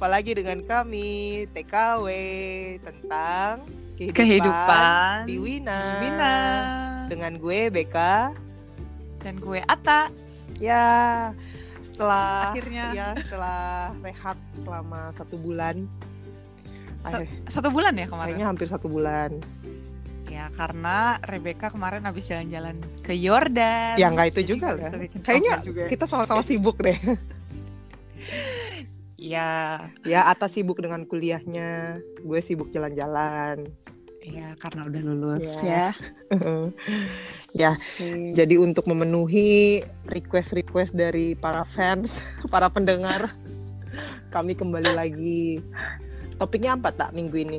Jumpa lagi dengan kami TKW tentang kehidupan, Kehidupan di Wina. Wina. Dengan gue Beka. Dan gue Ata. Ya, setelah Akhirnya. ya setelah rehat selama satu bulan. Sa- Satu bulan ya kemarin? kayaknya hampir satu bulan. Ya karena Rebecca kemarin habis jalan-jalan ke Yordan. Ya nggak itu juga lah. Kayaknya juga. kita sama-sama sibuk deh. Ya, Ya, atas sibuk dengan kuliahnya, gue sibuk jalan-jalan. ya karena udah lulus Ya. ya. ya, jadi untuk memenuhi request-request dari para fans, para pendengar, kami kembali lagi. Topiknya apa tak minggu ini?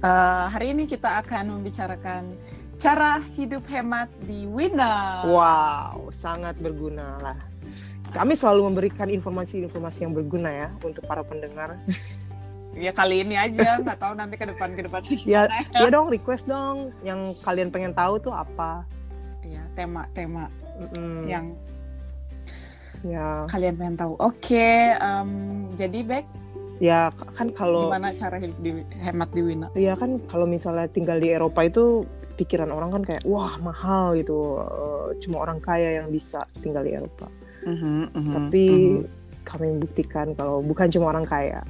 Eh, hari ini kita akan membicarakan cara hidup hemat di Wina. Wow, sangat berguna lah. Kami selalu memberikan informasi-informasi yang berguna ya untuk para pendengar. Ya kali ini aja, nggak tahu nanti ke depan ke depan. Ya, ya dong, request dong. Yang kalian pengen tahu tuh apa? Ya, tema-tema Mm-mm. yang ya, kalian pengen tahu. Oke, em, jadi Bek, ya kan kalau gimana cara hidup di hemat di Wina? Iya kan kalau misalnya tinggal di Eropa itu pikiran orang kan kayak wah mahal gitu Eh, cuma orang kaya yang bisa tinggal di Eropa Mhm, tapi kami buktikan kalau bukan cuma orang kaya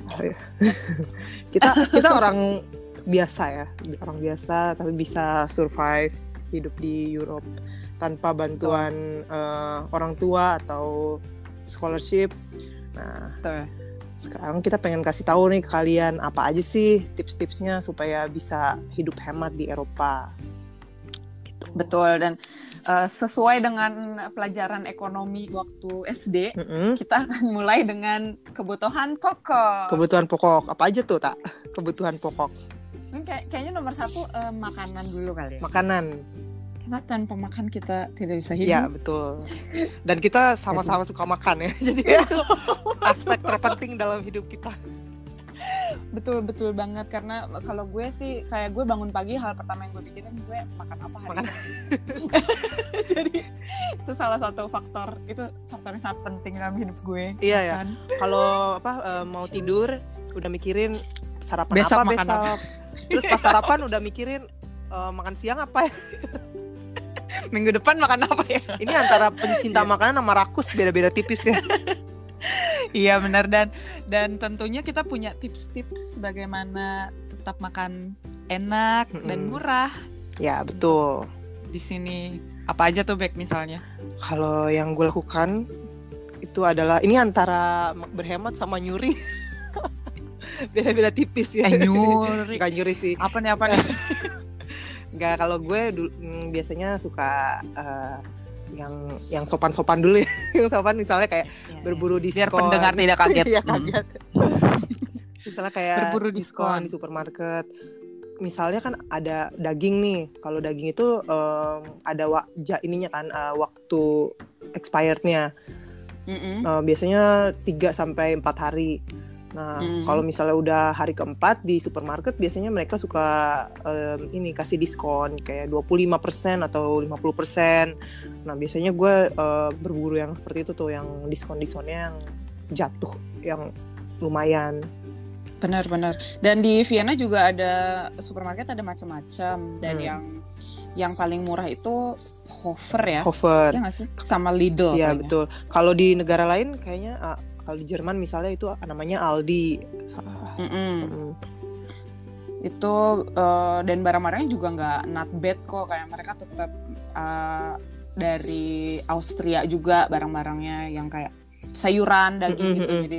kita kita orang biasa ya orang biasa tapi bisa survive hidup di Europe tanpa bantuan eh, orang tua atau scholarship nah Betul. sekarang kita pengen kasih tahu nih ke kalian apa aja sih tips-tipsnya supaya bisa hidup hemat di Eropa. Gitu. Betul dan eh, sesuai dengan pelajaran ekonomi waktu SD, Mm-mm. kita akan mulai dengan kebutuhan pokok. Kebutuhan pokok apa aja tuh tak? Kebutuhan pokok Ini kayak- kayaknya nomor satu eh, makanan dulu kali ya. makanan. Karena tanpa makan kita tidak bisa hidup. Ya betul. Dan kita sama-sama suka makan ya. Jadi itu aspek terpenting dalam hidup kita. Betul betul banget karena kalau gue sih kayak gue bangun pagi hal pertama yang gue pikirin gue makan apa hari Makan. ini. Jadi itu salah satu faktor itu faktor yang sangat penting dalam hidup gue. Iya ya. Makan. Kalau apa eh, mau tidur udah mikirin sarapan Besok apa makan besok. Terus pas sarapan udah mikirin eh, makan siang apa ya? Minggu depan makan apa ya? Ini antara pencinta makanan sama rakus beda-beda tipis ya. Iya benar dan dan tentunya kita punya tips-tips bagaimana tetap makan enak dan murah Ya betul. di sini. Apa aja tuh Bek misalnya? Kalau yang gue lakukan itu adalah ini antara berhemat sama nyuri. Beda-beda tipis ya. Eh, nyuri. Gak nyuri sih. Apa nih apa nih? Gak kalau gue dulu, mm, biasanya suka eh, yang yang sopan-sopan dulu ya. yang sopan misalnya kayak berburu diskon. Biar pendengar tidak kaget. Hmm. kaget. misalnya kayak Berburu diskon diskon. di supermarket. Misalnya kan ada daging nih. Kalau daging itu em, ada wa- ja- ininya kan eh, waktu expirednya. Mm-mm. Eh, biasanya 3 sampai 4 hari. Nah, Hmm. kalau misalnya udah hari keempat di supermarket biasanya mereka suka em, ini kasih diskon kayak 25% atau 50%. Nah, biasanya gue eh, berburu yang seperti itu tuh yang diskon-diskonnya yang jatuh yang lumayan. Benar-benar. Dan di Vienna juga ada supermarket ada macam-macam dan Hmm. yang yang paling murah itu Hofer ya. Hover. Sih? Sama Lidl. Iya, betul. Kalau di negara lain kayaknya ah, kalau di Jerman misalnya itu namanya Aldi. Mm-mm. Mm. Itu eh, dan barang-barangnya juga nggak not bad kok kayak mereka tetap eh, dari Austria juga barang-barangnya yang kayak sayuran daging Mm-mm, gitu. mm-mm. Jadi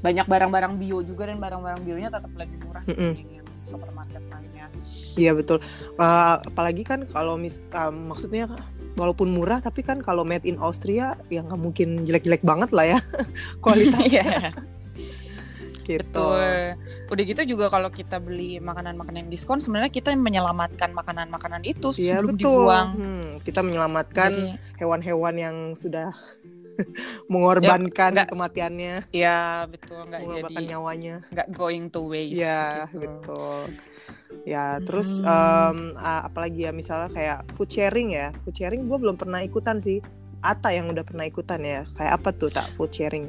banyak barang-barang bio juga dan barang-barang bionya tetap lebih murah Mm-mm. dibanding yang supermarket lainnya. Iya betul. Eh, apalagi kan kalau mis eh, maksudnya walaupun murah tapi kan kalau made in Austria ya nggak mungkin jelek-jelek banget lah ya kualitasnya Iya. gitu. Betul. Udah gitu juga kalau kita beli makanan-makanan yang diskon sebenarnya kita menyelamatkan makanan-makanan itu Iya sebelum betul. dibuang. Hmm, kita menyelamatkan Jadi, hewan-hewan yang sudah mengorbankan nggak- kematiannya, ya betul nggak mengorbankan jadi nyawanya. nggak going to waste. Iya gitu. betul. Ya terus Hmm. a- apalagi ya misalnya kayak food sharing ya. Food sharing gue belum pernah ikutan sih. Ata yang udah pernah ikutan ya. Kayak apa tuh tak food sharing?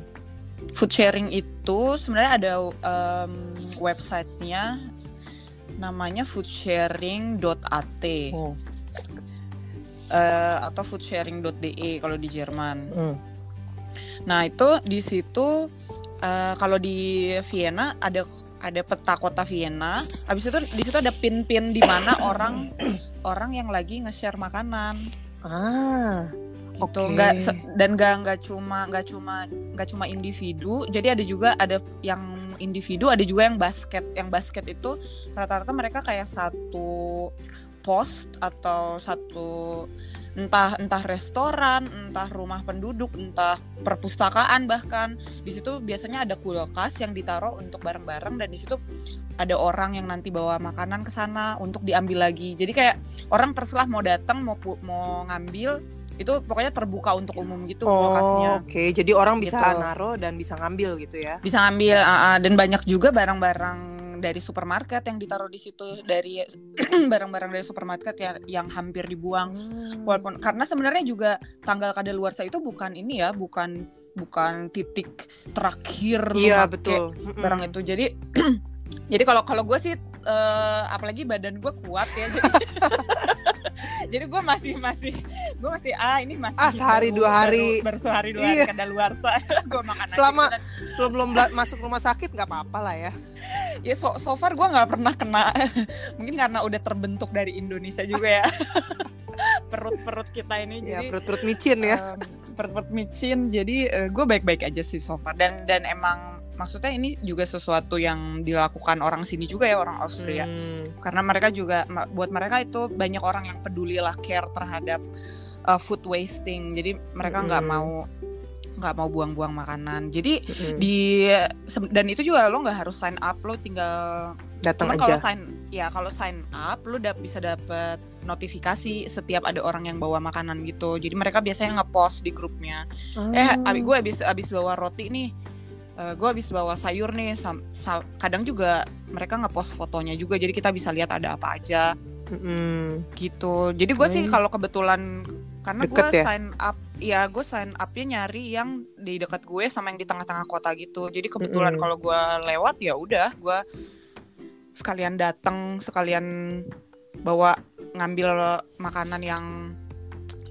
food sharing itu sebenarnya ada um, websitenya namanya foodsharing.at Oh. eh, atau foodsharing.de kalau di Jerman. Hmm. Nah itu di situ eh, kalau di Vienna ada ada peta kota Vienna. Habis itu di situ ada pin-pin di mana orang orang yang lagi nge-share makanan Ah. gitu. Oke. Nggak se- dan nggak nggak cuma nggak cuma nggak cuma individu. Jadi ada juga ada yang individu, ada juga yang basket. Yang basket itu rata-rata mereka kayak satu post atau satu entah entah restoran, entah rumah penduduk, entah perpustakaan bahkan di situ biasanya ada kulkas yang ditaruh untuk barang-barang dan di situ ada orang yang nanti bawa makanan ke sana untuk diambil lagi. Jadi kayak orang terserah mau datang mau mau ngambil itu pokoknya terbuka untuk umum gitu Oh, lokasinya. oke. Jadi orang bisa Gitu. naruh dan bisa ngambil gitu ya. Bisa ngambil ah, ah. dan banyak juga barang-barang dari supermarket yang ditaruh di situ dari barang-barang dari supermarket yang yang hampir dibuang. Hmm. Walaupun karena sebenarnya juga tanggal kadaluarsa itu bukan ini ya, bukan bukan titik terakhir Iya, betul. Barang itu. Jadi jadi kalau kalau gue sih eh, apalagi badan gue kuat ya. Jadi, jadi gue masih masih gue masih ah ini masih Ah, sehari, baru- dua hari. baru, baru sehari dua Iya. hari kadaluarsa gue makan aja Selama-. Dan Sebelum bela- masuk rumah sakit nggak apa-apa lah ya. ya so, so far gue nggak pernah kena mungkin karena udah terbentuk dari Indonesia juga ya perut-perut kita ini Ya, jadi perut-perut micin ya. em, perut-perut micin jadi gue baik-baik aja sih so far dan dan emang maksudnya ini juga sesuatu yang dilakukan orang sini juga ya orang Austria Hmm. karena mereka juga buat mereka itu banyak orang yang peduli lah care terhadap uh, food wasting jadi mereka nggak Mm. mau nggak mau buang-buang makanan jadi Mm-mm. di dan itu juga lo nggak harus sign up lo tinggal Datang cuman kalau aja. sign ya kalau sign up lo dap, bisa dapet notifikasi setiap ada orang yang bawa makanan gitu jadi mereka biasanya ngepost di grupnya eh Ah. abi gue abis abis bawa roti nih Eh, gue abis bawa sayur nih sam- sa- kadang juga mereka ngepost fotonya juga jadi kita bisa lihat ada apa aja Mm-mm. gitu jadi gue sih kalau kebetulan karena gue ya? sign up ya gue sign upnya nyari yang di dekat gue sama yang di tengah-tengah kota gitu jadi kebetulan Mm-mm. kalau gue lewat ya udah gue sekalian datang sekalian bawa ngambil makanan yang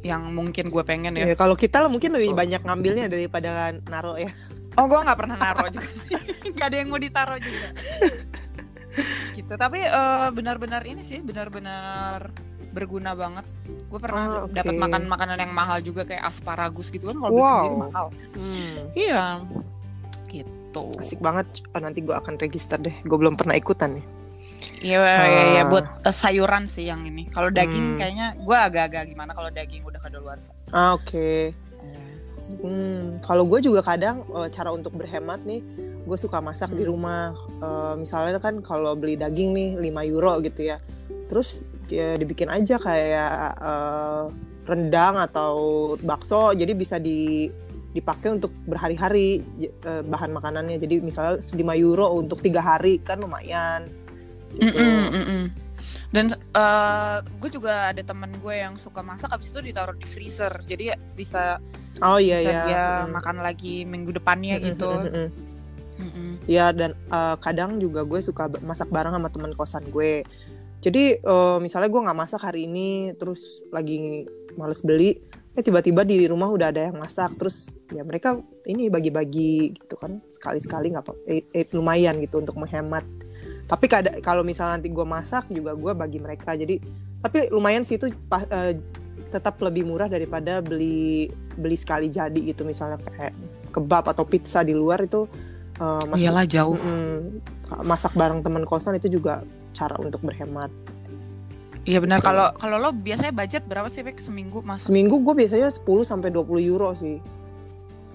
yang mungkin gue pengen ya Ya, kalau kita lah mungkin lebih Tuh. banyak ngambilnya daripada naro ya. Oh, gue nggak pernah naruh juga sih. Gak ada yang mau ditaruh juga. gitu. Tapi eh, benar-benar ini sih, benar-benar berguna banget. Gue pernah Ah, oke. dapat makan makanan yang mahal juga kayak asparagus gitu kan kalau beli Wow. sendiri mahal. Hmm. Iya. Gitu. Asik banget. Oh, nanti gue akan register deh. Gue belum pernah ikutan nih. Iya, iya, iya, Ah. buat eh, sayuran sih yang ini. Kalau daging Hmm. kayaknya gue agak-agak gimana kalau daging udah kadaluarsa. Ah, oke. Hmm, kalau gue juga kadang eh, cara untuk berhemat nih, gue suka masak di Hmm. rumah. Eh, misalnya kan kalau beli daging nih 5 euro gitu ya, terus ya dibikin aja kayak eh, rendang atau bakso, jadi bisa di dipakai untuk berhari-hari bahan makanannya. Jadi misalnya 5 euro untuk tiga hari kan lumayan. Gitu. Mm-mm, mm-mm. Dan gue juga ada temen gue yang suka masak, habis itu ditaruh di freezer, jadi ya bisa Oh iya bisa iya. dia Mm. makan lagi minggu depannya Mm, gitu. mm, mm, mm. Ya dan eh, kadang juga gue suka masak bareng sama teman kosan gue. Jadi eh, misalnya gue nggak masak hari ini, terus lagi males beli, eh tiba-tiba di rumah udah ada yang masak, terus ya mereka ini bagi-bagi gitu kan sekali-sekali nggak apa, eh, eh, lumayan gitu untuk menghemat. Tapi kalau misalnya nanti gue masak juga gue bagi mereka. Jadi tapi lumayan sih itu eh, tetap lebih murah daripada beli beli sekali jadi gitu misalnya kayak kebab atau pizza di luar itu masih Iyalah jauh. Mm-mm. masak bareng teman kosan itu juga cara untuk berhemat. Iya benar. Kalau kalau lo biasanya budget berapa sih Pek seminggu mas? Seminggu gue biasanya 10 sampai 20 euro sih.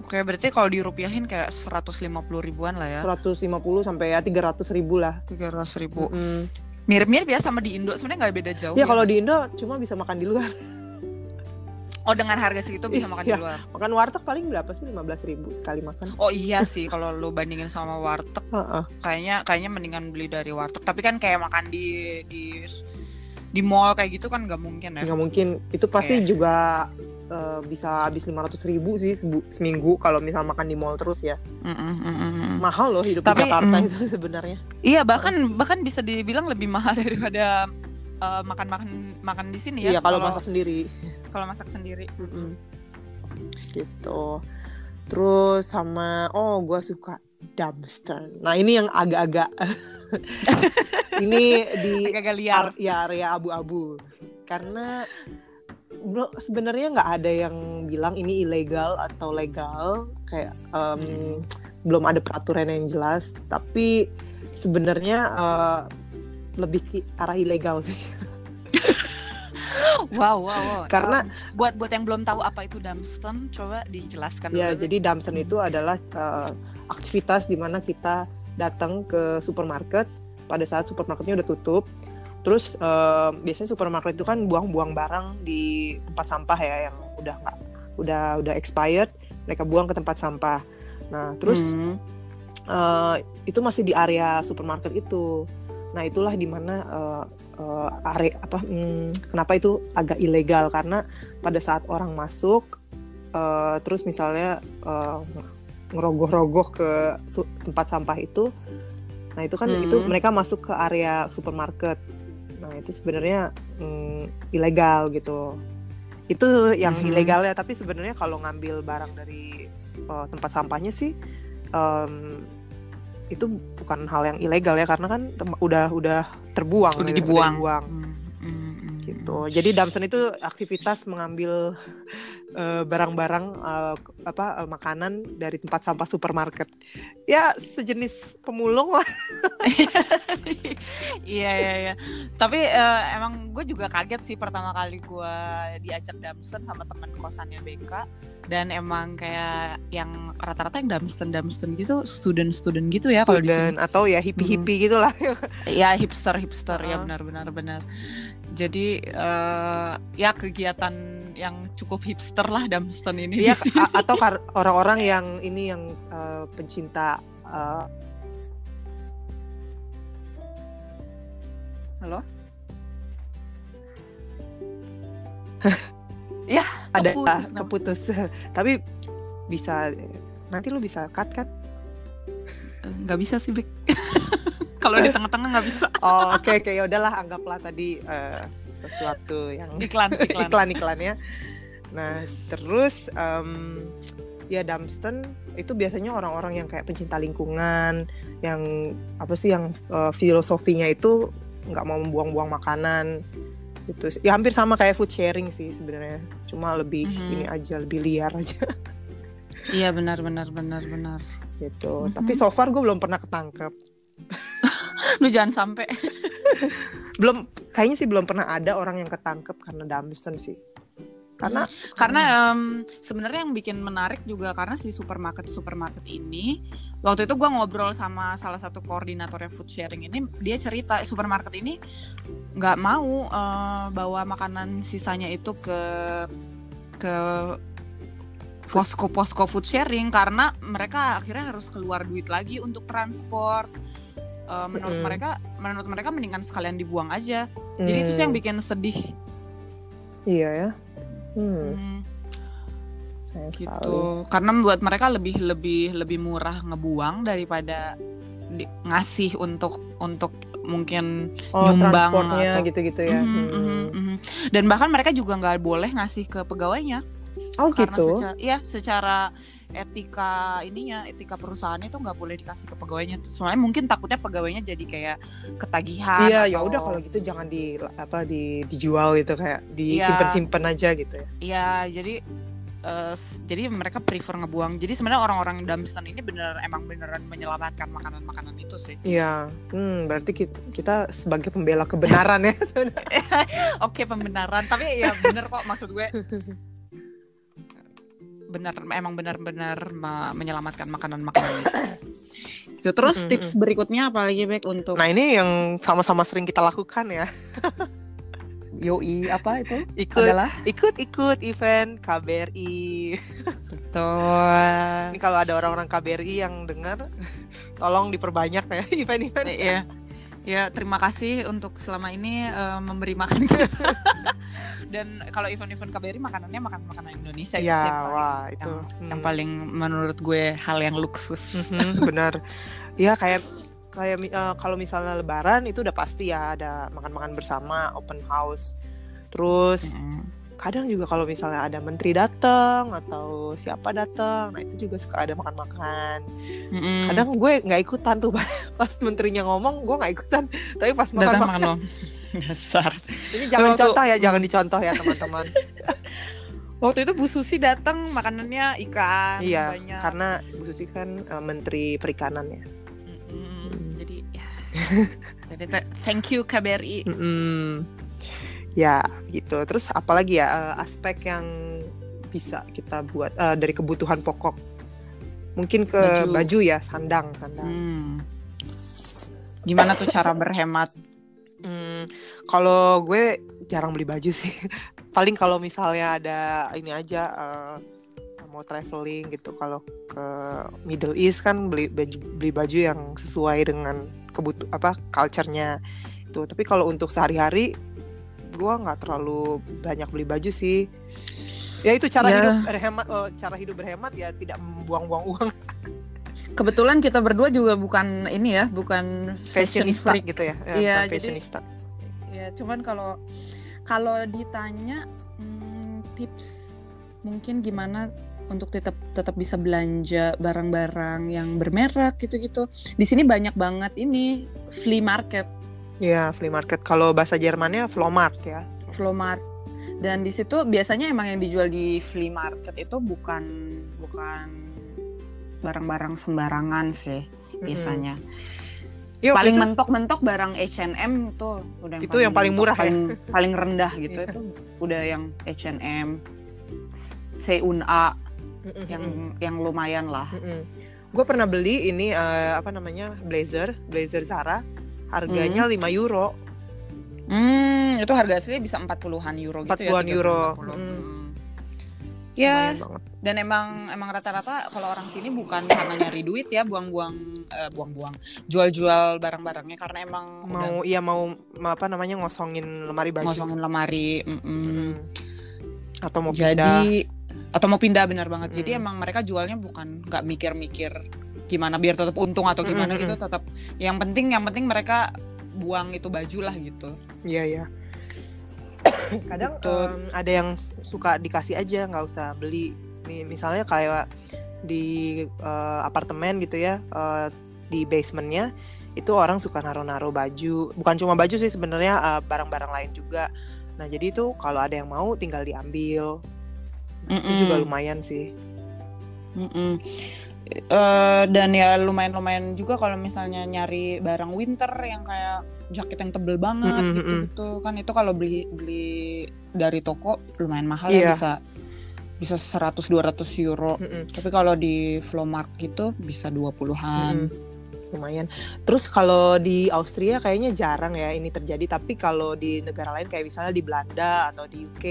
Oke berarti kalau dirupiahin kayak 150 ribuan lah ya. 150 sampai ya 300 ribu lah. Tiga ratus ribu. Mm. Mirip-mirip ya sama di Indo sebenarnya nggak beda jauh. Ya kalau di Indo cuma bisa makan di luar. Oh dengan harga segitu bisa makan Iya. di luar. Makan warteg paling berapa sih? 15 ribu sekali makan. Oh iya sih kalau lo bandingin sama warteg kayaknya kayaknya mendingan beli dari warteg. Tapi kan kayak makan di di di mall kayak gitu kan nggak mungkin ya. Nggak mungkin. Itu pasti Iya. juga eh, bisa habis 500 ribu sih seminggu kalau misal makan di mall terus ya. Mm, mm, mm, mm, mm. Mahal loh hidup Tapi, di Jakarta mm. itu sebenarnya. Iya bahkan bahkan bisa dibilang lebih mahal daripada eh, makan makan makan di sini ya. Iya kalau masak sendiri. kalau masak sendiri. gitu. Terus sama oh gue suka dumpster. Nah ini yang agak-agak ini di Agak liar. ar- ya area abu-abu karena sebenarnya nggak ada yang bilang ini ilegal atau legal kayak em, belum ada peraturan yang jelas tapi sebenarnya eh, lebih ke arah ilegal sih Wow, wow, wow. Karena- Um, buat buat yang belum tahu apa itu dumpster, coba dijelaskan ya dulu. jadi dumpster itu adalah eh, aktivitas di mana kita datang ke supermarket pada saat supermarketnya udah tutup terus eh, biasanya supermarket itu kan buang-buang barang di tempat sampah ya yang udah nggak udah udah expired mereka buang ke tempat sampah nah terus Hmm. eh, itu masih di area supermarket itu nah itulah di mana eh, eh, area apa hmm, kenapa itu agak ilegal karena pada saat orang masuk eh, terus misalnya eh, ngerogoh-rogoh ke tempat sampah itu nah itu kan Hmm. itu mereka masuk ke area supermarket nah itu sebenarnya hmm, ilegal gitu itu yang Mhm. ilegalnya tapi sebenarnya kalau ngambil barang dari eh, tempat sampahnya sih em, itu bukan hal yang ilegal ya karena kan udah udah terbuang Udah gitu, dibuang. dibuang Hmm, hmm, hmm. Gitu. Jadi dumpster itu aktivitas mengambil eh, barang-barang eh, apa eh, makanan dari tempat sampah supermarket. Ya sejenis pemulung lah. iya iya iya. Tapi eh, emang gue juga kaget sih pertama kali gue diajak dumpster sama teman kosannya BK dan emang kayak yang rata-rata yang dumpster dumpster gitu student-student gitu ya kalau di atau ya hippie-hippie gitulah. Ya hipster hipster ya Uh-uh. benar benar benar. Jadi eh, ya kegiatan yang cukup hipster lah dumpster ini. Iya di sini. a- atau orang-orang yang ini yang eh, pencinta eh, Halo. ya ada keputus keputus. Tapi bisa nanti lu bisa cut kan? nggak bisa sih Bek. Kalau di tengah-tengah nggak bisa. Oh, oke oke ya udahlah anggaplah tadi eh, sesuatu yang Iklan iklan. iklan-iklannya. Nah, terus em, ya dumpster itu biasanya orang-orang yang kayak pencinta lingkungan, yang apa sih yang eh, filosofinya itu nggak mau membuang-buang makanan. Itu sih. ya hampir sama kayak food sharing sih sebenarnya. Cuma lebih Mhm. ini aja lebih liar aja Iya benar benar benar benar. gitu. Mhm. Tapi so far gue belum pernah ketangkep. Lu jangan sampai. Belum kayaknya sih belum pernah ada orang yang ketangkep karena dumpster sih. Karena Karena em, sebenarnya yang bikin menarik juga karena si supermarket supermarket ini waktu itu gua ngobrol sama salah satu koordinatornya food sharing ini dia cerita supermarket ini nggak mau eh, bawa makanan sisanya itu ke ke posko-posko food sharing karena mereka akhirnya harus keluar duit lagi untuk transport. Eh, menurut Mm-mm. mereka menurut mereka mendingan sekalian dibuang aja. Jadi itu sih yang hmm, bikin sedih. Iya ya. Hmm, Hmm. sayang sekali. gitu karena buat mereka lebih lebih lebih murah ngebuang daripada di- ngasih untuk untuk mungkin Oh, nyumbang transportnya atau- gitu-gitu ya. Mhm, Hmm. mhm, mhm. dan bahkan mereka juga nggak boleh ngasih ke pegawainya Oh karena gitu. secara iya secara etika ininya etika perusahaan itu nggak boleh dikasih ke pegawainya soalnya mungkin takutnya pegawainya jadi kayak ketagihan Iya, ya atau- udah kalau gitu jangan di apa di dijual gitu kayak Iya. disimpan-simpan aja gitu ya. Iya, jadi s- jadi mereka prefer ngebuang. Jadi sebenarnya orang-orang dumpster ini bener emang beneran menyelamatkan makanan-makanan itu sih. Iya. Hmm, berarti kita, kita sebagai pembela kebenaran ya. Oke pembenaran, tapi ya bener kok maksud gue. Bener, emang benar-benar me- menyelamatkan makanan-makanan itu. Itu terus Mm-mm. tips berikutnya apa lagi baik untuk nah, ini yang sama-sama sering kita lakukan ya. yoi apa itu? Ikut Adalah ikut ikut event KBRI. betul. Ini kalau ada orang-orang KBRI yang dengar tolong diperbanyak ya event-event. Iya. Ya, terima kasih untuk selama ini uh, memberi makan kita. Dan kalau event-event KBRI makanannya makan makanan Indonesia ya, yang wah itu yang, hmm. yang paling menurut gue hal yang luksus. Mhm, benar. Ya kayak kayak uh, kalau misalnya Lebaran itu udah pasti ya ada makan-makan bersama, open house. Terus Mm. Kadang juga kalau misalnya ada menteri datang atau siapa datang, nah itu juga suka ada makan-makan. Mm-mm. Kadang gue nggak ikutan tuh pas menterinya ngomong, gue nggak ikutan. Tapi pas Datang makan-makan, makan Dasar. ini jangan Waktu- contoh ya, jangan dicontoh ya teman-teman. Waktu itu Bu Susi datang makanannya ikan iya, banyak. karena Bu Susi kan uh, menteri perikanan ya. Mm-mm. Jadi ya. Jadi thank you KBRI. Mm-mm. Ya gitu. Terus apalagi ya eh, aspek yang bisa kita buat eh, dari kebutuhan pokok. Mungkin ke Baju. baju, ya, sandang, sandang. Hmm. Gimana tuh cara berhemat? Hmm, kalau gue jarang beli baju sih. Paling kalau misalnya ada ini aja eh, mau traveling gitu. Kalau ke Middle East kan beli baju beli baju yang sesuai dengan kebutuh apa culture-nya itu. Tapi kalau untuk sehari-hari gue nggak terlalu banyak beli baju sih. Ya itu cara Ya. hidup berhemat eh, cara hidup berhemat ya tidak membuang-buang uang Kebetulan kita berdua juga bukan ini ya, bukan fashion fashionista freak. gitu ya. Ya, Iya, jadi- fashionista. Ya, cuman kalau kalau ditanya hmm, tips mungkin gimana untuk tetap tetap bisa belanja barang-barang yang bermerek gitu-gitu. Di sini banyak banget ini flea market, Iya, flea market. Kalau bahasa Jermannya Flomart ya. Flomart. Dan di situ biasanya emang yang dijual di flea market itu bukan bukan barang-barang sembarangan sih biasanya. Waktu paling mentok-mentok barang H&M tuh udah Itu yang paling mentok, murah ya? paling, paling rendah gitu Iya. itu udah yang H&M C&A Mm-mm, yang yang lumayan lah mm-mm. Gue pernah beli ini eh, apa namanya blazer, blazer Zara, harganya 5 euro. hmm itu harga aslinya bisa 40-an euro gitu ya 40-an euro. 30, 40. Mm. Hmm. ya dan emang emang rata-rata kalau orang sini bukan karena nyari duit ya buang-buang eh, buang-buang jual-jual barang-barangnya karena emang udah Mau iya mau, apa namanya ngosongin lemari baju. ngosongin lemari mm-mm. Mm. Atau mau jadi pindah. atau mau pindah benar banget jadi Mm. emang mereka jualnya bukan nggak mikir-mikir gimana biar tetap untung atau gimana Mm, mm, gitu tetap yang penting yang penting mereka buang itu baju lah gitu Iya iya. Kadang Gitu. em, ada yang suka dikasih aja nggak usah beli. Misalnya kayak di eh, apartemen gitu ya eh, di basementnya itu orang suka naruh-naruh baju. Bukan cuma baju sih sebenarnya eh, barang-barang lain juga. Nah jadi itu kalau ada yang mau tinggal diambil. Itu Mm-mm. juga lumayan sih. Mm-mm. Eh, dan ya lumayan-lumayan juga kalau misalnya nyari barang winter yang kayak jaket yang tebel banget Mm-mm, gitu mm-mm. gitu kan itu kalau beli beli dari toko lumayan mahal Iya. ya bisa bisa 100 200 euro Mm-mm. tapi kalau di Flowmark gitu bisa 20-an Mm-mm. Lumayan. Terus kalau di Austria kayaknya jarang ya ini terjadi. Tapi kalau di negara lain kayak misalnya di Belanda atau di UK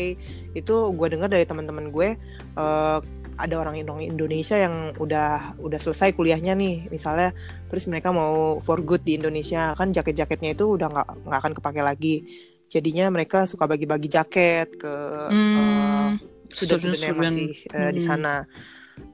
itu gue dengar dari teman-teman gue eh, ada orang Indonesia yang udah udah selesai kuliahnya nih misalnya terus mereka mau for good di Indonesia kan jaket-jaketnya itu udah nggak nggak akan kepake lagi jadinya mereka suka bagi-bagi jaket ke Hmm, student-student yang student-student. masih di Hmm. sana.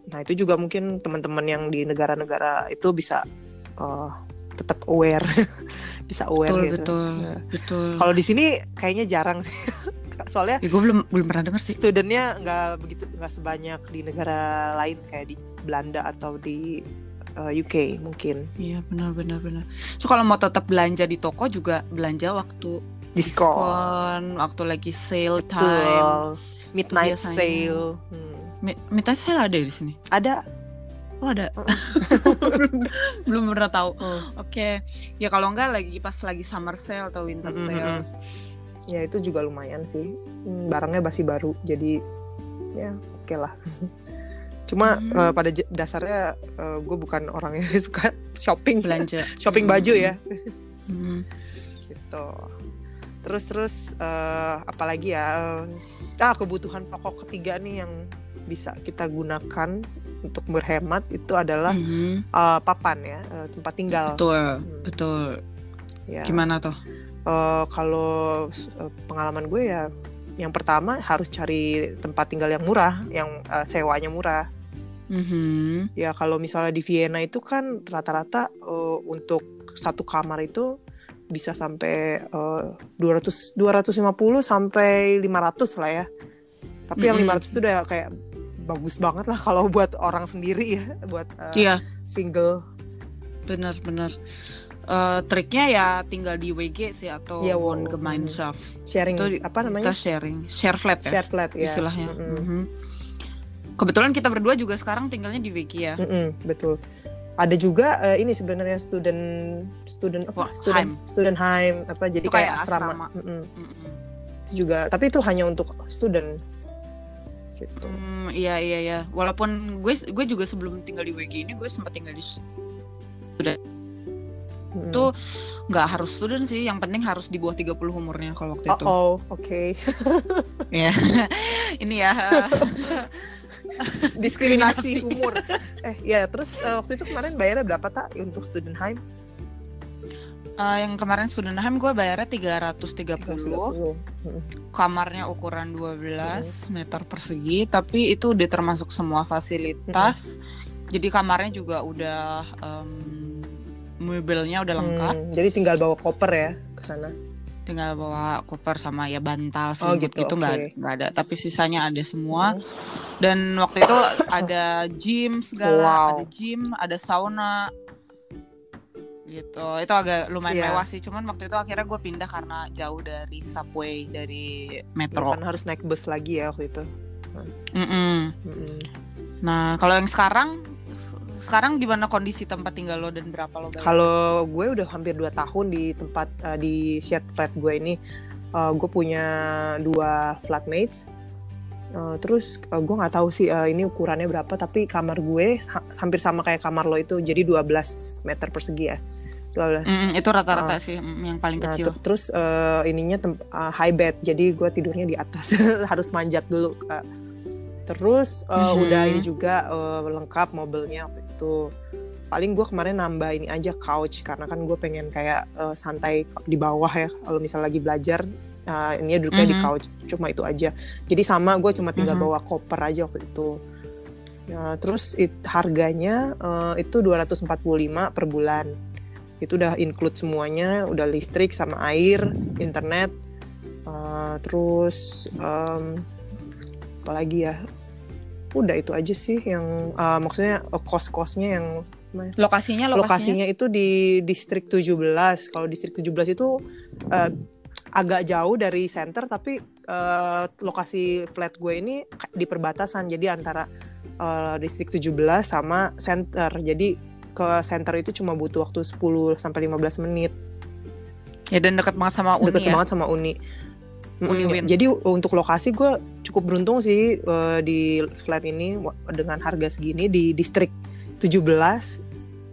Nah itu juga mungkin teman-teman yang di negara-negara itu bisa eh, tetap aware, bisa aware betul gitu. betul Nah, betul Kalau di sini kayaknya jarang, sih. soalnya ya, gue belum belum pernah denger sih studentnya nggak begitu nggak sebanyak di negara lain kayak di Belanda atau di eh, UK mungkin iya benar benar benar so kalau mau tetap belanja di toko juga belanja waktu diskon. diskon waktu lagi sale time Betul. Midnight biasanya. sale. Hmm. Mi- Minta sale ada di sini Ada. oh ada belum, belum pernah tahu oke ya kalau enggak lagi pas lagi summer sale atau winter Mm, mm, sale mm. Ya itu juga lumayan sih. Hmm, Barangnya masih baru, jadi ya oke lah. Cuma Hmm. eh, pada dasarnya gue bukan orang yang suka shopping, belanja shopping baju ya, Hmm. gitu. Terus terus eh, apalagi ya? eh, ah kebutuhan pokok ketiga nih yang bisa kita gunakan untuk berhemat itu adalah Mhm. eh, papan ya, eh, tempat tinggal. betul Hmm. betul Ya. Gimana tuh? Eh, kalau eh, pengalaman gue ya, yang pertama harus cari tempat tinggal yang murah, yang eh, sewanya murah. Mhm. Ya kalau misalnya di Vienna itu kan rata-rata eh, untuk satu kamar itu bisa sampai eh, 200 250 sampai 500 lah ya. Tapi yang Mm-mm. 500 itu udah kayak bagus banget lah kalau buat orang sendiri ya, buat eh, Iya, single. benar-benar. Eh, triknya ya tinggal di WG sih atau One wow. Gemeinschaft. Sharing Itu apa namanya? Kita sharing, share flat ya Share flat ya. istilahnya. Mm-mm. Mhm. Kebetulan kita berdua juga sekarang tinggalnya di WG ya. Mm-mm, betul. Ada juga eh, ini sebenarnya student student apa? Wah, student student heim apa jadi Itu kayak, kayak asrama. asrama. Mm-mm. Mhm. Itu juga tapi itu hanya untuk student gitu. Hmm, iya iya iya. Walaupun gue gue juga sebelum tinggal di WG ini gue sempat tinggal di Mm. itu nggak harus student sih, yang penting harus di bawah 30 umurnya kalau waktu Oh, itu. oh, oke. Ya. Ini ya. Diskriminasi umur. Eh, ya terus eh, waktu itu kemarin bayarnya berapa tak untuk student heim? Eh, yang kemarin Studenheim gue bayarnya 330 Mm. kamarnya ukuran 12 meter persegi tapi itu udah termasuk semua fasilitas jadi kamarnya juga udah em, mobilnya udah lengkap Hmm, jadi tinggal bawa koper ya ke sana. tinggal bawa koper sama ya bantal Oh, selimut gitu, gitu nggak oke. nggak ada tapi sisanya ada semua Hmm. dan waktu itu ada gym segala Wow. ada gym ada sauna gitu itu agak lumayan Iya. mewah sih cuman waktu itu akhirnya gue pindah karena jauh dari subway dari metro Kan harus naik bus lagi ya waktu itu. Mm-mm. Mm-mm. nah kalau yang sekarang sekarang gimana kondisi tempat tinggal lo dan berapa lo bayar? Kalau gue udah hampir 2 tahun di tempat eh, di shared flat gue ini, eh, gue punya dua flatmates. Eh, terus eh, gue nggak tahu sih eh, ini ukurannya berapa, tapi kamar gue ha- hampir sama kayak kamar lo itu, jadi 12 meter persegi ya. 12. Mm-mm, itu rata-rata sih mm, yang paling Nah, kecil ter- terus eh, ininya eh, high bed, jadi gue tidurnya di atas, harus manjat dulu. Kak. Terus eh, Mhm. udah ini juga eh, lengkap mobilnya waktu itu. Paling gue kemarin nambah ini aja couch karena kan gue pengen kayak eh, santai di bawah ya. Kalau misal lagi belajar, eh, ini duduknya di Mhm. couch. Cuma itu aja. Jadi sama gue cuma tinggal Mhm. bawa koper aja waktu itu. Ya, terus it- harganya eh, itu 245 per bulan itu udah include semuanya udah listrik sama air internet uh, terus um, apa lagi ya udah itu aja sih yang uh, maksudnya uh, kos-kosnya yang lokasinya lokasinya, lokasinya itu di distrik 17 kalau distrik 17 itu uh, agak jauh dari center tapi uh, lokasi flat gue ini di perbatasan. Jadi antara uh, distrik 17 sama center. Jadi ke center itu cuma butuh waktu 10 sampai 15 menit. Ya dan dekat banget sama uni deket ya? banget sama uni Uni Mm, Win. jadi untuk lokasi gue cukup beruntung sih eh, di flat ini dengan harga segini di distrik 17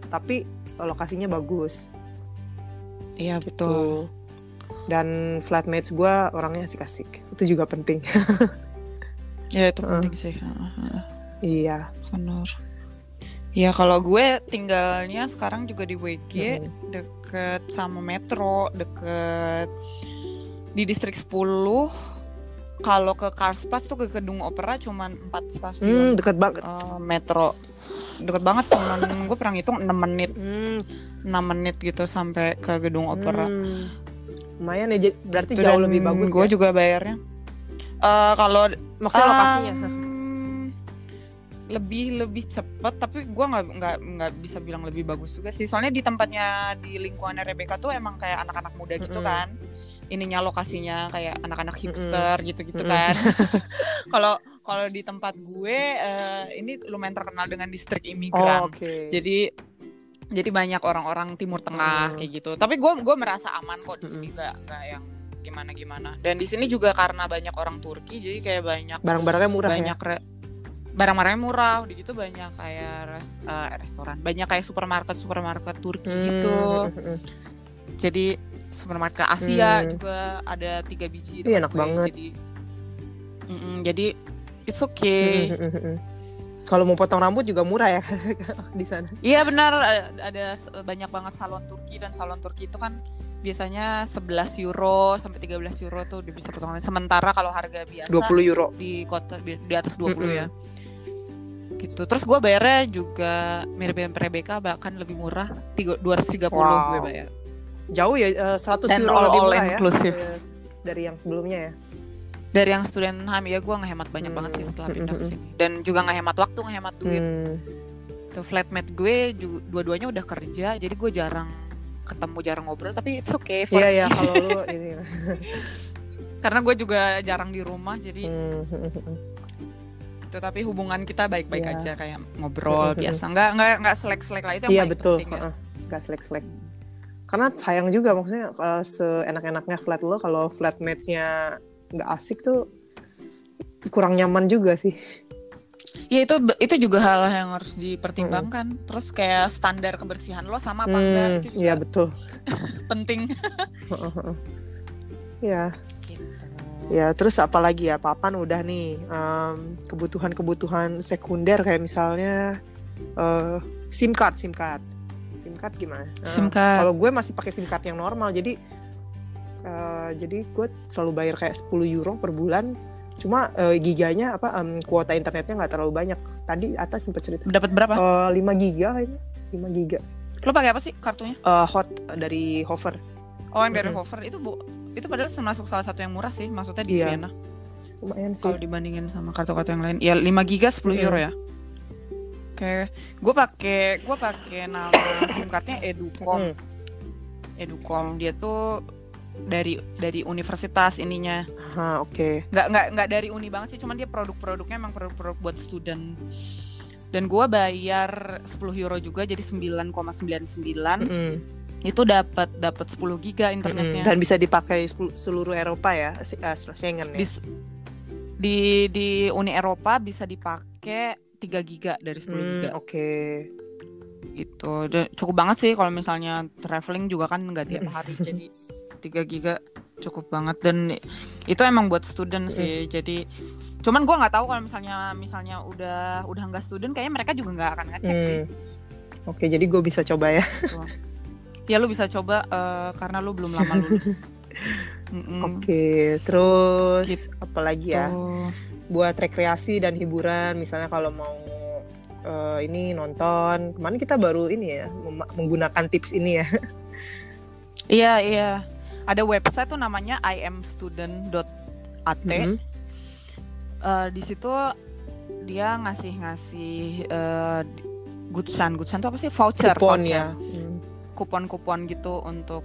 tapi lokasinya bagus. Iya betul. Tuh dan flatmates gue orangnya asik-asik. Itu juga penting. Ya itu Uh. penting sih. Heeh. iya. Benar. Ya kalau gue tinggalnya sekarang juga di WG Mm. deket sama metro deket di distrik 10 kalau ke Karsplatz tuh ke gedung opera cuman 4 Hmm, stasiun deket banget. Eh, metro. Deket banget cuman gue pernah ngitung 6 menit. Hmm, 6 menit gitu sampai ke gedung opera. Hmm. lumayan ya berarti Itu jauh lebih bagus gue ya? juga bayarnya. Eh, kalau maksudnya lokasinya? Um, lebih lebih cepet tapi gue nggak nggak nggak bisa bilang lebih bagus juga sih. Soalnya di tempatnya di lingkungannya Rebecca tuh emang kayak anak-anak muda gitu Mm-mm. kan ininya lokasinya kayak anak-anak hipster gitu-gitu Mm-mm. kan kalau kalau di tempat gue eh, ini lumayan terkenal dengan distrik oh imigran oke jadi jadi banyak orang-orang Timur Tengah Hmm. kayak gitu. Tapi gue gue merasa aman kok di sini nggak nggak yang gimana gimana. Dan di sini juga karena banyak orang Turki, jadi kayak banyak barang-barangnya murah ya banyak re- barang-barangnya murah. Udah gitu banyak kayak res, eh, restoran, banyak kayak supermarket supermarket Turki Hmm, gitu. Jadi supermarket Asia Hmm. juga ada tiga biji. Ih, depan enak gue. banget. Jadi, Mm-mm, jadi it's okay. Hmm, hmm, hmm, hmm. Kalau mau potong rambut juga murah ya di sana. Iya benar ada banyak banget salon Turki dan salon Turki itu kan biasanya 11 euro sampai 13 euro tuh udah bisa potong rambut. Sementara kalau harga biasa 20 euro. di kota di, atas 20 Mm-mm. ya. Gitu. Terus gue bayarnya juga mirip-mirip Rebecca bahkan lebih murah tiga- 230 gue Wow. bayar. Jauh ya eh, 100 Dan euro all- lebih all murah ya. inclusive. eh, Dari yang sebelumnya ya. Dari yang student ham ya gue ngehemat banyak banget sih Hmm. setelah pindah ke Mm-mm. sini. Dan juga ngehemat waktu, ngehemat duit. Hmm. Tuh flatmate gue dua-duanya udah kerja, jadi gue jarang ketemu, jarang ngobrol. Tapi it's okay for Iya ya me. kalau lu ini. Karena gue juga jarang di rumah, jadi Hmm, hmm, hmm, hmm. itu. Tapi hubungan kita baik-baik Iya. aja, kayak ngobrol biasa. Nggak nggak nggak selek-selek lah itu yang Iya paling betul. penting ya. Heeh. Gak selek-selek. Karena sayang juga maksudnya eh, seenak-enaknya flat lo kalau flatmates-nya nggak asik tuh kurang nyaman juga sih. Ya itu itu juga hal yang harus dipertimbangkan. Terus kayak standar kebersihan lo sama apa enggak itu juga Iya betul. penting. Gitu. Ya terus apalagi ya papan udah nih em, kebutuhan-kebutuhan sekunder kayak misalnya eh, SIM card, SIM card, card gimana? Eh, SIM card. Kalau gue masih pakai SIM card yang normal jadi eh, jadi gue selalu bayar kayak 10 euro per bulan. Cuma eh, giganya apa em, kuota internetnya nggak terlalu banyak. Tadi atas sempat cerita Dapat berapa? Eh, 5 giga kayaknya, 5 giga. Lo pakai apa sih kartunya? Eh, hot dari Hover. Oh yang dari. Hover itu bu itu padahal termasuk salah satu yang murah sih maksudnya di Iya. Vienna Lumayan sih. kalau dibandingin sama kartu-kartu yang lain ya 5 giga 10 Mm-mm. euro ya oke gue pakai gue pakai nama sim cardnya Educom Hmm. Educom dia tuh dari dari universitas ininya Ah, oke. nggak nggak nggak dari uni banget sih cuman dia produk-produknya emang produk-produk buat student dan gue bayar 10 euro juga jadi 9,99 Mm-mm. itu dapat dapat 10 giga internetnya Mm-mm. Dan bisa dipakai seluruh Eropa ya, eh, Schengen ya. di di di Uni Eropa bisa dipakai 3 giga dari 10 Hmm, giga Oke. gitu. Dan cukup banget sih kalau misalnya traveling juga kan nggak tiap hari jadi 3 giga cukup banget dan itu emang buat student sih. Jadi cuman gua nggak tahu kalau misalnya misalnya udah udah nggak student kayaknya mereka juga nggak akan ngecek sih. Hmm. Oke, jadi gue bisa coba ya. Ya lu bisa coba eh, karena lu belum lama lulus. Mm-mm. Oke, terus Gitu. apalagi ya? Tuh. Buat rekreasi dan hiburan, misalnya kalau mau eh, ini nonton. Kemarin kita baru ini ya menggunakan tips ini ya. Iya iya. Ada website tuh namanya imstudent.at. Mhm. Eh, di situ dia ngasih ngasih uh, gutsan gutsan tuh apa sih voucher Kupon voucher. ya. Hmm. kupon-kupon gitu untuk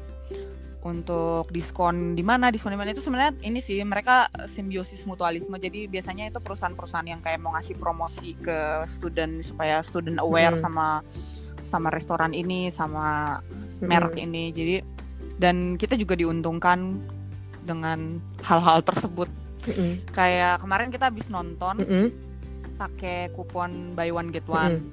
untuk diskon di mana diskon di mana itu sebenarnya ini sih mereka simbiosis mutualisme jadi biasanya itu perusahaan-perusahaan yang kayak mau ngasih promosi ke student supaya student aware Hmm. sama sama restoran ini sama merek Hmm. ini jadi dan kita juga diuntungkan dengan hal-hal tersebut Mm-mm. kayak kemarin kita habis nonton Mm-mm. pakai kupon buy one get one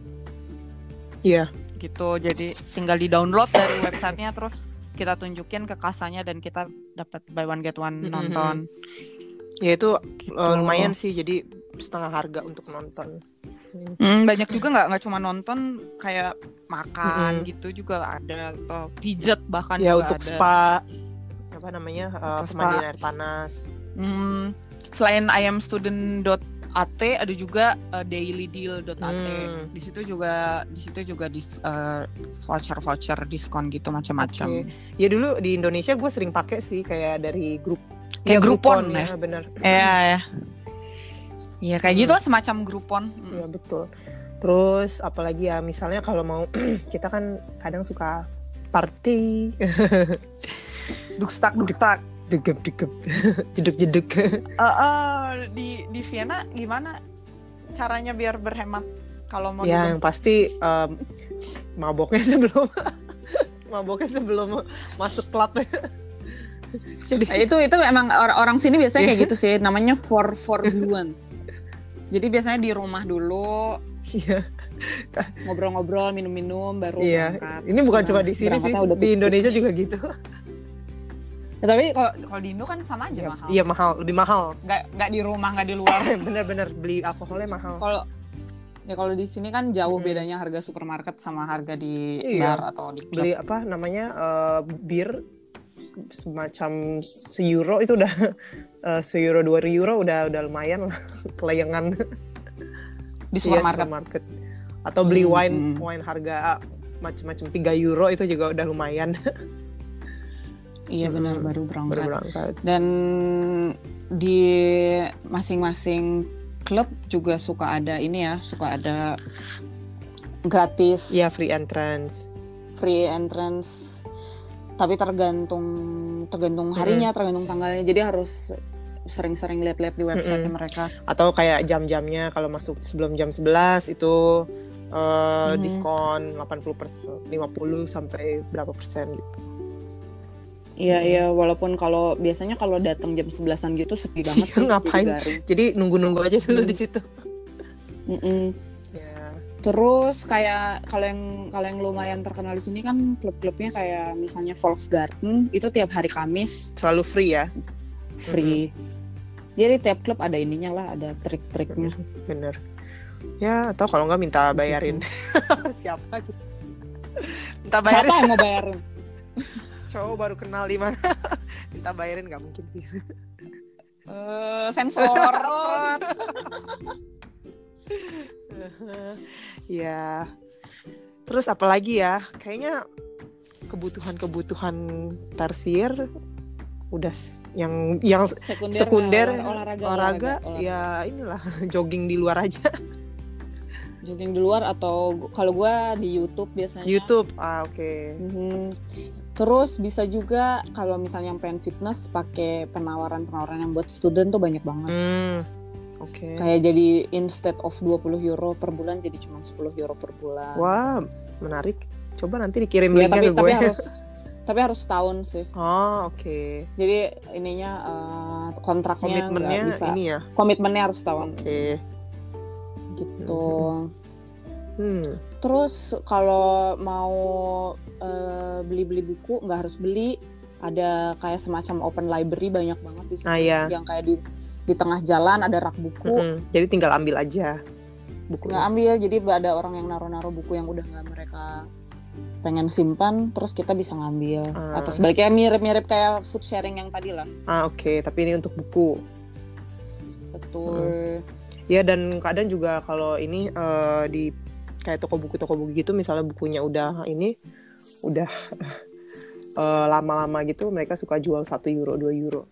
Iya. gitu jadi tinggal di download dari websitenya terus kita tunjukin ke kasanya dan kita dapat buy one get one Mm-mm. nonton Ya itu gitu. eh, lumayan sih, jadi setengah harga untuk nonton. Hmm. Hmm, banyak juga nggak nggak cuma nonton kayak makan Mm-mm. gitu juga ada atau pijet bahkan Ya juga untuk ada. spa, apa namanya eh, spa. pemandian air panas. Hmm, selain imstudent.at ada juga uh, dailydeal.at Hmm. di situ juga di situ juga dis, uh, voucher voucher diskon gitu macam-macam Oke. Ya dulu di Indonesia gue sering pakai sih kayak dari grup. Kayak Ya, Groupon ya, bener. Iya ya. Iya kayak Hmm. gitu lah semacam Groupon. Mm. Ya betul. Terus apalagi ya misalnya kalau mau kita kan kadang suka party, Dukstak dukstak. Degep degep, jeduk jeduk. Eh, eh, di di Vienna gimana caranya biar berhemat kalau mau ya yang pasti em, maboknya sebelum maboknya sebelum masuk klub. Jadi Nah, itu itu emang or- orang sini biasanya kayak gitu sih namanya for for duluan. Jadi biasanya di rumah dulu iya ngobrol-ngobrol minum-minum baru iya. berangkat. Ini bukan Nah, cuma di sini sih, di. Indonesia juga gitu. Ya, tapi kalau kalau di Indo kan sama aja mahal. Iya mahal, lebih mahal. Nggak nggak di rumah nggak di luar. Bener-bener beli alkoholnya mahal. Kalau Ya kalau di sini kan jauh Mm-mm. bedanya harga supermarket sama harga di Iya. bar atau di klub. beli apa namanya eh, bir semacam seeuro itu udah eh, seeuro dua euro udah udah lumayan lah kelayangan di Iya, supermarket. supermarket. atau beli Hmm, wine hmm. wine harga macam-macam 3 euro itu juga udah lumayan Iya benar Mm-mm. baru berangkat. baru berangkat Dan di masing-masing klub juga suka ada ini ya, suka ada gratis ya free entrance free entrance. Tapi tergantung tergantung harinya, tergantung tanggalnya. Jadi harus sering-sering lihat-lihat di website Mm-mm. mereka. atau kayak jam-jamnya kalau masuk sebelum jam 11 itu eh, Mhm. diskon 80 persen 50 sampai berapa persen gitu Iya iya, walaupun kalau biasanya kalau datang jam 11-an gitu sepi banget sih. Ngapain? jadi jadi nunggu-nunggu aja dulu Hmm. di situ Mm-mm. ya Terus kayak kalau yang kalau yang lumayan terkenal di sini kan klub-klubnya kayak misalnya Volksgarten itu tiap hari Kamis selalu free ya free. Jadi tiap klub ada ininya lah, ada trik-triknya. bener ya atau kalau nggak minta bayarin siapa gitu minta Siapa bayarin yang mau bayarin? cowok baru kenal di mana minta bayarin nggak mungkin sih Eh, sensor. ya terus apalagi ya kayaknya kebutuhan-kebutuhan tersier udah yang yang Sekunder, sekunder olah- olahraga, olahraga, olahraga. ya inilah jogging di luar aja jogging di luar atau kalau gua di YouTube biasanya. YouTube ah oke Mhm. Terus bisa juga kalau misalnya yang pengen fitness pakai penawaran-penawaran yang buat student tuh banyak banget. hmm oke Kayak jadi instead of 20 euro per bulan jadi cuma 10 euro per bulan. wah menarik coba nanti dikirim Ya, linknya tapi ke tapi gue harus tapi harus setahun sih. oh oke Jadi ininya eh, kontraknya komitmennya bisa. ini ya Komitmennya harus setahun oke gitu. hmm Terus kalau mau eh, beli-beli buku nggak harus beli. Ada kayak semacam open library banyak banget di sini. Ah, iya. Yang kayak di di tengah jalan ada rak buku. Mm-mm. jadi tinggal ambil aja buku Nggak ambil jadi ada orang yang naruh-naruh buku yang udah nggak mereka pengen simpan terus kita bisa ngambil Ah. atau sebaliknya mirip-mirip kayak food sharing yang tadi lah ah oke tapi ini untuk buku betul Ya dan kadang juga kalau ini eh, di kayak toko buku toko buku gitu misalnya bukunya udah ini udah eh, lama-lama gitu mereka suka jual satu euro 2 euro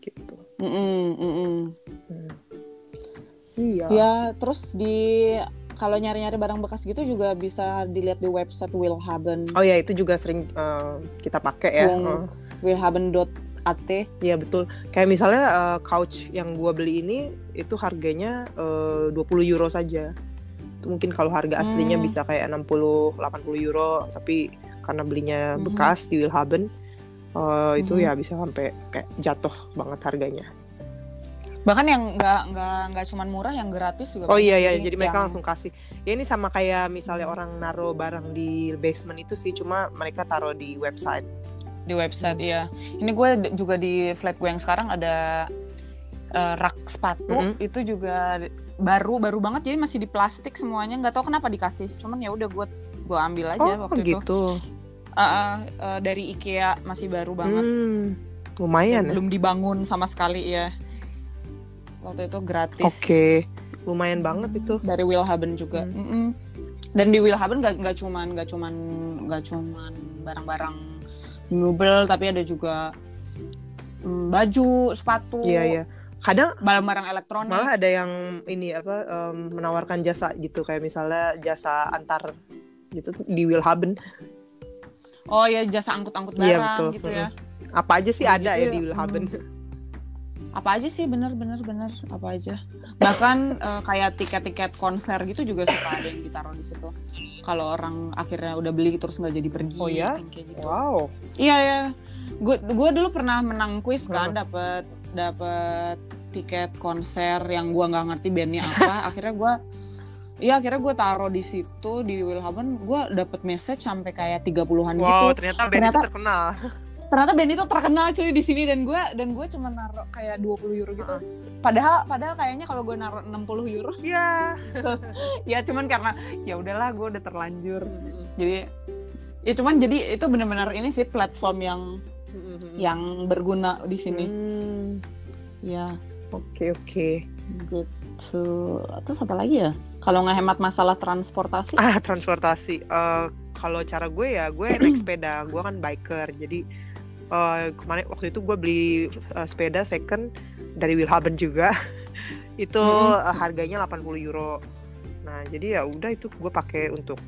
gitu. Mm-mm, mm-mm. Hmm. Iya. ya terus di kalau nyari-nyari barang bekas gitu juga bisa dilihat di website Willhaben Oh ya itu juga sering eh, kita pakai ya. Yang- Eh, willhaben.at Iya betul. Kayak misalnya eh, couch yang gua beli ini itu harganya eh, 20 euro saja. Itu mungkin kalau harga aslinya Hmm. bisa kayak 60 80 euro tapi karena belinya Mhm. bekas di Willhaben eh, itu Mhm. ya bisa sampai kayak jatuh banget harganya. bahkan yang nggak nggak nggak cuman murah yang gratis juga Oh iya ya, jadi mereka yang- langsung kasih. Ya ini sama kayak misalnya orang naruh barang di basement itu sih, cuma mereka taruh di website. di website ya. Ini gue juga di flat gue yang sekarang ada eh, rak sepatu Mhm. itu juga baru baru banget jadi masih di plastik semuanya nggak tahu kenapa dikasih cuman ya udah gue gue ambil aja oh waktu itu gitu. Eh, eh, eh, dari IKEA masih baru banget Hmm, lumayan. ya. belum dibangun sama sekali ya waktu itu gratis Oke, lumayan banget itu. dari Willhaben juga Hmm. Mm-mm. dan di Willhaben nggak nggak cuman nggak cuman nggak cuman barang-barang mebel tapi ada juga mm, baju sepatu Iya iya. Kadang barang-barang elektronik malah ada yang ini apa em, menawarkan jasa gitu kayak misalnya jasa antar gitu di Willhaben. oh ya jasa angkut-angkut barang Iya, betul. gitu ya Apa aja sih Nah, ada gitu ya ya. di Willhaben. apa aja sih bener bener bener apa aja bahkan eh, kayak tiket-tiket konser gitu juga suka ada yang ditaruh di situ kalau orang akhirnya udah beli terus nggak jadi pergi Oh ya? kayak gitu Wow. Iya ya. Gue gue dulu pernah menang kuis kan, Heeh. dapat dapat tiket konser yang gua nggak ngerti bandnya apa. akhirnya gua Iya akhirnya gue taruh di situ di Willhaben gue dapet message sampai kayak 30-an Wow, gitu ternyata band Ternyata- itu terkenal. ternyata band itu terkenal cuy di sini dan gue dan gue cuma naruh kayak 20 euro gitu. Ah. Padahal padahal kayaknya kalau gue naruh 60 euro ya ya cuman karena ya udahlah gue udah terlanjur. Jadi ya cuman jadi itu benar-benar ini sih platform yang yang berguna di sini. Hmm, Ya. Oke oke. Gitu. Terus apa lagi ya? Kalau ngehemat masalah transportasi, ah transportasi. Eh, kalau cara gue ya gue naik sepeda. Gue kan biker. Jadi eh, kemarin waktu itu gue beli eh, sepeda second dari Wilhaben juga. Itu Mm-mm. eh, harganya 80 euro. Nah jadi ya udah itu gue pakai untuk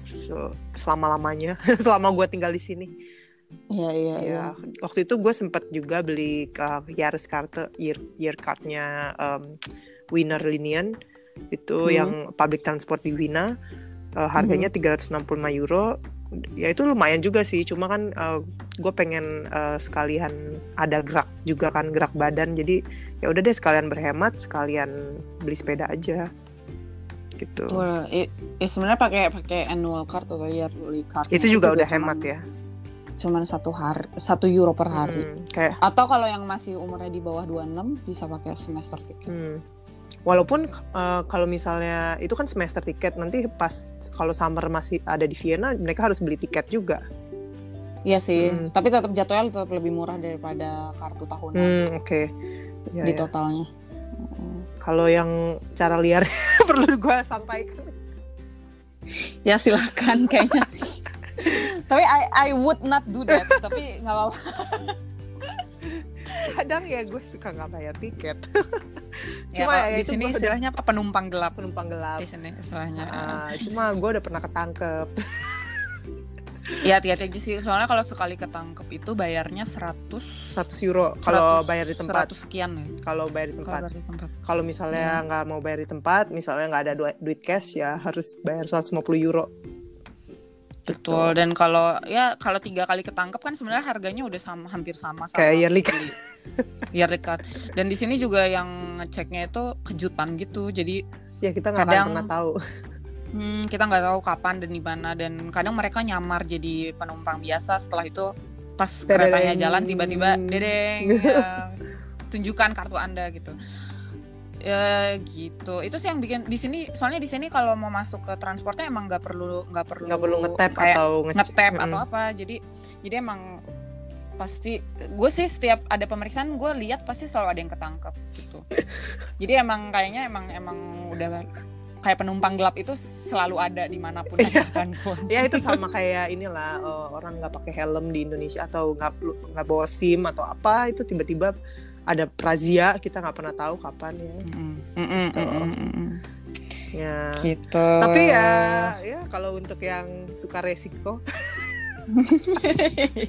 selama lamanya selama gue tinggal di sini Iya iya ya waktu itu gue sempat juga beli uh, Yaris card year year cardnya um, Winner Linian. Itu Hmm. yang public transport di Wina. Uh, harganya 365 euro. Ya itu lumayan juga sih. Cuma kan gue pengen uh, sekalian ada gerak juga kan gerak badan. Jadi ya udah deh sekalian berhemat sekalian beli sepeda aja. Gitu. Wah, i- i- sebenarnya pakai pakai annual card atau yearly card. itu juga udah hemat ya Cuman satu hari, satu euro per hari. Hmm, kayak Atau kalau yang masih umurnya di bawah 26 bisa pakai semester ticket. Hmm. Walaupun uh, kalau misalnya itu kan semester tiket nanti pas kalau summer masih ada di Vienna mereka harus beli tiket juga. Iya sih, Hmm. tapi tetap jatuhnya tetap lebih murah daripada kartu tahunan Hmm, oke. Ya, di ya. totalnya. Kalau yang cara liar perlu gua sampaikan. Ya silakan kayaknya. tapi I I would not do that. tapi nggak apa-apa. Kadang ya gue suka nggak bayar tiket. Ya, Cuma kalau ya di sini istilahnya apa penumpang gelap Penumpang gelap. di sini istilahnya. Ah, cuma gue udah pernah ketangkep. Iya hati-hati aja sih. Soalnya kalau sekali ketangkep itu bayarnya 100 100 euro kalau 100 bayar di tempat. 100 sekian ya. Kalau bayar di tempat. Kalau misalnya nggak mau bayar di tempat, misalnya nggak ada duit, duit cash ya harus bayar 150 euro. Gitu. Betul. Dan kalau ya kalau tiga kali ketangkep kan sebenarnya harganya udah sama hampir sama sama Kayak yearly beli yearly card. Dan di sini juga yang ngeceknya itu kejutan gitu. Jadi Ya kita nggak pernah tahu. hmm, kita nggak tahu kapan dan di mana dan kadang mereka nyamar jadi penumpang biasa setelah itu pas Dedeng. keretanya jalan tiba-tiba dedeng ya, tunjukkan kartu anda gitu ya gitu. Itu sih yang bikin di sini soalnya di sini kalau mau masuk ke transportnya emang nggak perlu nggak perlu nggak perlu ngetap atau ngetap Mm. atau apa. Jadi jadi emang pasti gue sih setiap ada pemeriksaan gue lihat pasti selalu ada yang ketangkep gitu. Jadi emang kayaknya emang emang udah kayak penumpang gelap itu selalu ada di mana pun dan kapan pun ya itu sama kayak inilah eh, orang nggak pakai helm di Indonesia atau nggak nggak bawa SIM atau apa itu tiba-tiba ada razia kita nggak pernah tahu kapan ya. Mm-mm. Mm-mm, mm-mm, mm-mm. Ya. gitu Tapi ya ya kalau untuk yang suka resiko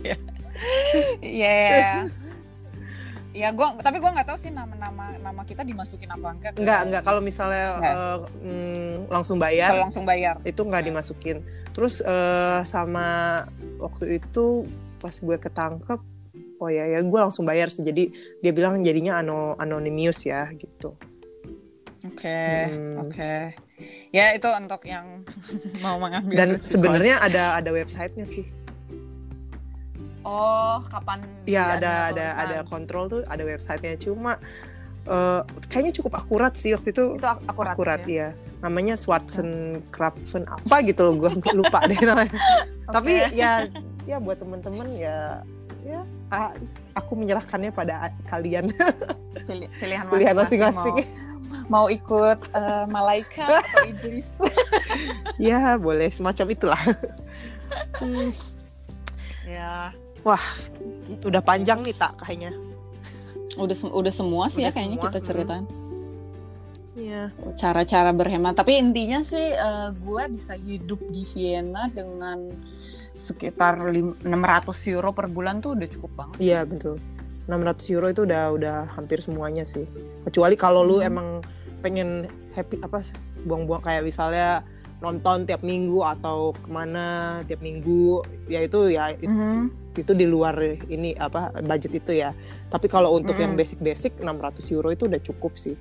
Iya. Iya. Ya gua tapi gua nggak tahu sih nama-nama nama kita dimasukin apa enggak. nggak nggak kalau misalnya Nggak. eh, mm, langsung bayar kalau langsung bayar. itu nggak dimasukin. Terus eh, sama waktu itu pas gue ketangkep oh ya ya gue langsung bayar sih jadi dia bilang jadinya ano anonymous ya gitu. Oke, Hmm. oke. Ya itu untuk yang mau mengambil. Dan sebenarnya ada ada websitenya sih. oh kapan? Iya tidak ada ada ada kontrol tuh ada websitenya cuma eh, kayaknya cukup akurat sih waktu itu Itu ak- akurat. akurat ya. ya namanya Swartzen Krapfen apa gitu loh gue lupa deh namanya tapi Oke. ya ya buat temen-temen ya ya. Ah, aku menyerahkannya pada kalian. Pilih- pilihan pilihan masing-masing. Mau, mau ikut eh, malaikat atau iblis? ya boleh. Semacam itulah. Hmm, ya. udah panjang nih tak kayaknya. Udah sem- udah semua sih Udah ya kayaknya semua, kita ceritain. ya cara-cara berhemat. Tapi intinya sih eh, gue bisa hidup di Vienna dengan sekitar lim- 600 euro per bulan tuh udah cukup banget iya betul 600 euro itu udah udah hampir semuanya sih kecuali kalau lu Hmm. emang pengen happy apa buang-buang kayak misalnya nonton tiap minggu atau ke mana tiap minggu ya itu ya it- Mhm. itu di luar ini apa budget itu ya tapi kalau untuk yang Mm-mm. basic-basic 600 euro itu udah cukup sih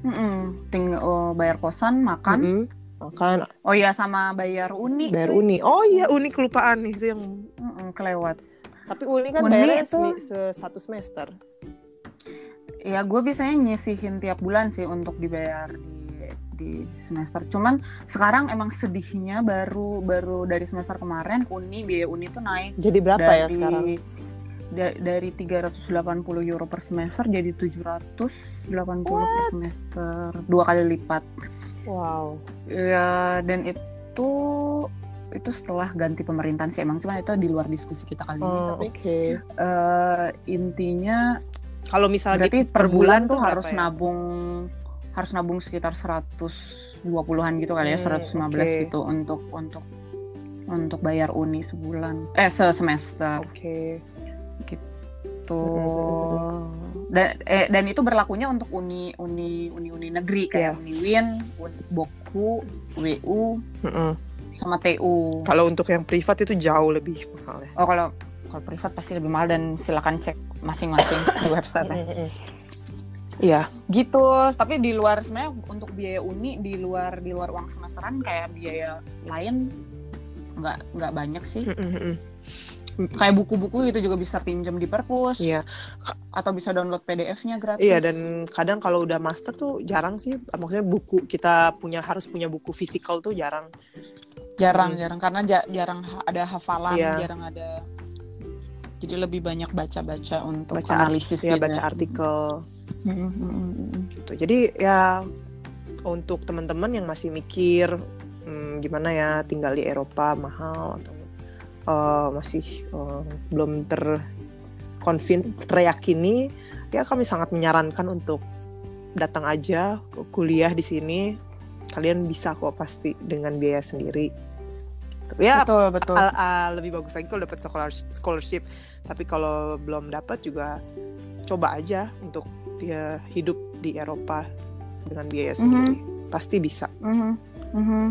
Mm-mm. tinggal oh, bayar kosan makan Mm-mm. Makan oh iya sama bayar uni bayar cuy. uni oh iya uni kelupaan itu yang Mm-mm, kelewat Tapi Uni kan Uni bayarnya itu- satu semester. Ya gue biasanya nyisihin tiap bulan sih untuk dibayar di di semester. Cuman sekarang emang sedihnya baru baru dari semester kemarin Uni biaya Uni tuh naik Jadi berapa dari ya sekarang? da- dari 380 euro per semester jadi 780 per semester. Dua kali lipat. Wow. Ya dan itu itu setelah ganti pemerintahan sih emang cuman itu di luar diskusi kita kali ini Oh, tapi oke. eh, intinya Kalau misalnya berarti di- per bulan tuh harus ya? nabung harus nabung sekitar 120-an gitu kali ya Hmm, 115 oke. gitu untuk untuk untuk bayar uni sebulan eh sesemester Oke. Gitu dan eh, dan itu berlakunya untuk uni uni uni uni negeri kayak Iya. uni Win, Boku, WU Mm-mm. sama TU. Kalau untuk yang privat itu jauh lebih mahal ya. Oh kalau kalau privat pasti lebih mahal dan silakan cek masing-masing di website. Iya. Gitu. Tapi di luar sebenarnya untuk biaya uni di luar di luar uang semesteran kayak biaya lain nggak nggak banyak sih. Mm-mm. Kayak buku-buku itu juga bisa pinjam di perpus. Iya. Atau bisa download PDF-nya gratis. Iya dan kadang kalau udah master tuh jarang sih. Maksudnya buku kita punya harus punya buku fisikal tuh jarang. jarang Hmm. jarang karena ja- jarang ada hafalan, Iya. jarang ada. Jadi lebih banyak baca-baca untuk Baca analisis Ya gitu baca artikel Mm, mm, mm, mm. gitu. Jadi ya untuk teman-teman yang masih mikir hmm, gimana ya tinggal di Eropa mahal atau eh, masih eh, belum ter konvin teriyakini ya kami sangat menyarankan untuk datang aja ke kuliah di sini. Kalian bisa kok pasti dengan biaya sendiri. Ya Betul betul. al- al- lebih bagus lagi kalau dapat scholar- scholarship. Tapi kalau belum dapat juga coba aja untuk dia hidup di Eropa dengan biaya sendiri. Pasti bisa. Mhm, mhm.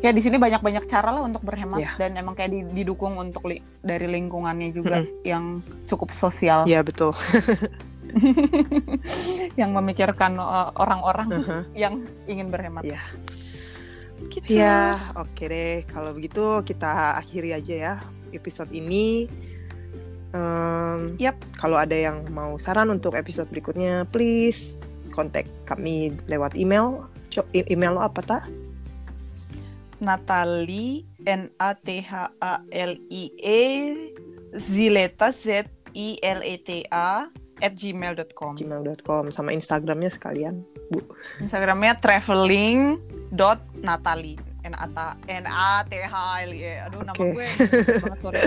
Ya di sini banyak-banyak cara lah untuk berhemat Iya. dan emang kayak di- didukung untuk li- dari lingkungannya juga yang cukup sosial, ya betul yang memikirkan uh, orang-orang Uh-huh. yang ingin berhemat. Iya. Gitu. ya oke deh kalau begitu kita akhiri aja ya episode ini Em, Yap. kalau ada yang mau saran untuk episode berikutnya please kontak kami lewat email Co- e- email lo apa tak Natali N A T H A L I E Zileta Z I L E T A at gmail.com gmail.com sama instagramnya sekalian bu Instagramnya traveling dot Natali N A T N A T H L I E aduh nama Oke. gue banget sorry.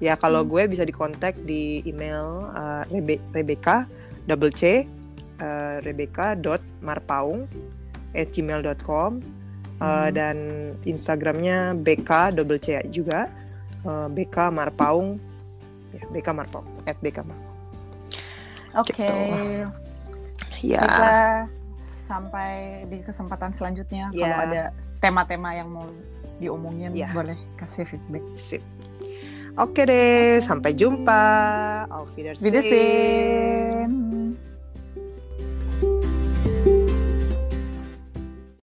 Ya kalau gue bisa dikontak di email uh, Rebe Rebecca double C uh, Rebecca dot marpaung at gmail.com uh, dan Instagramnya BK double C juga uh, BK marpaung ya BK marpaung at BK marpaung. Oke. Gitu. Ya Baiklah, sampai di kesempatan selanjutnya Ya. kalau ada tema-tema yang mau diomongin Ya. boleh kasih feedback. sip. Oke deh, sampai jumpa. Auf Wiedersehen. Wiedersehen.